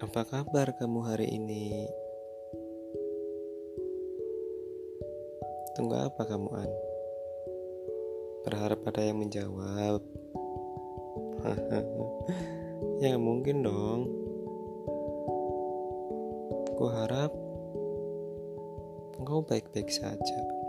Apa kabar kamu hari ini? Tunggu apa kamu An? Berharap ada yang menjawab Ya mungkin dong Ku harap Engkau baik-baik saja